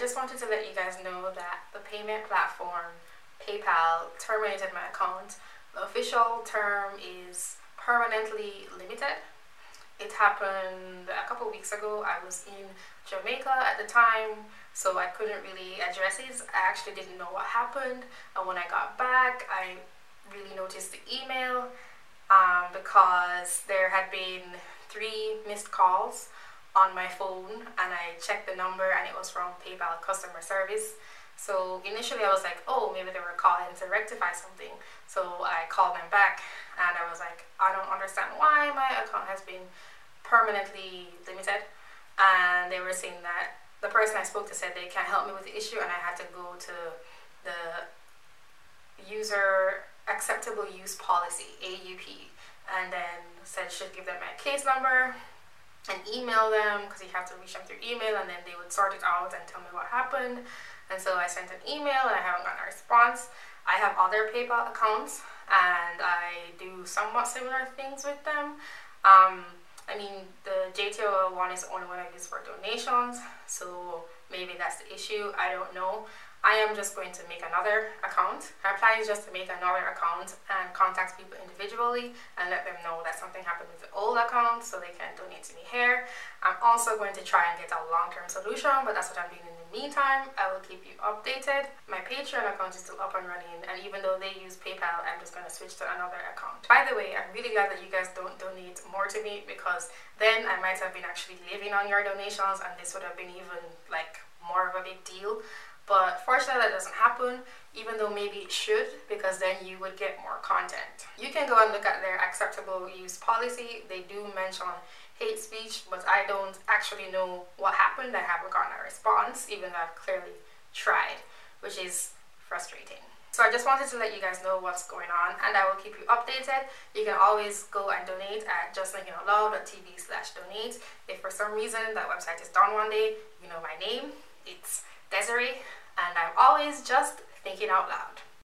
just wanted to let you guys know that the payment platform PayPal terminated my account. The official term is permanently limited. It happened a couple weeks ago. I was in Jamaica at the time, so I couldn't really address it. I actually didn't know what happened. And when I got back, I really noticed the email um, because there had been three missed calls on my phone and I checked the number and it was from PayPal customer service. So initially I was like, oh, maybe they were calling to rectify something. So I called them back and I was like, I don't understand why my account has been permanently limited. And they were saying that the person I spoke to said they can't help me with the issue and I had to go to the user acceptable use policy, AUP, and then said should give them my case number and email them because you have to reach them through email and then they would sort it out and tell me what happened. And so I sent an email and I haven't gotten a response. I have other PayPal accounts and I do somewhat similar things with them. Um, I mean, the JTO one is the only one I use for donations, so maybe that's the issue. I don't know. I am just going to make another account. My plan is just to make another account and contact people individually and let them know that something happened with the old account so they can donate to me here. I'm also going to try and get a long-term solution, but that's what I'm doing in the meantime. I will keep you updated. My Patreon account is still up and running, and even though they use PayPal, I'm just going to switch to another account. By the way, I'm really glad that you guys don't donate more to me because then I might have been actually living on your donations and this would have been even like more of a big deal. But fortunately that doesn't happen, even though maybe it should, because then you would get more content. You can go and look at their acceptable use policy. They do mention hate speech, but I don't actually know what happened. I haven't gotten a response, even though I've clearly tried, which is frustrating. So I just wanted to let you guys know what's going on and I will keep you updated. You can always go and donate at justthinkingoutloudtv slash donate. If for some reason that website is down one day, you know my name. It's Desiree always just thinking out loud.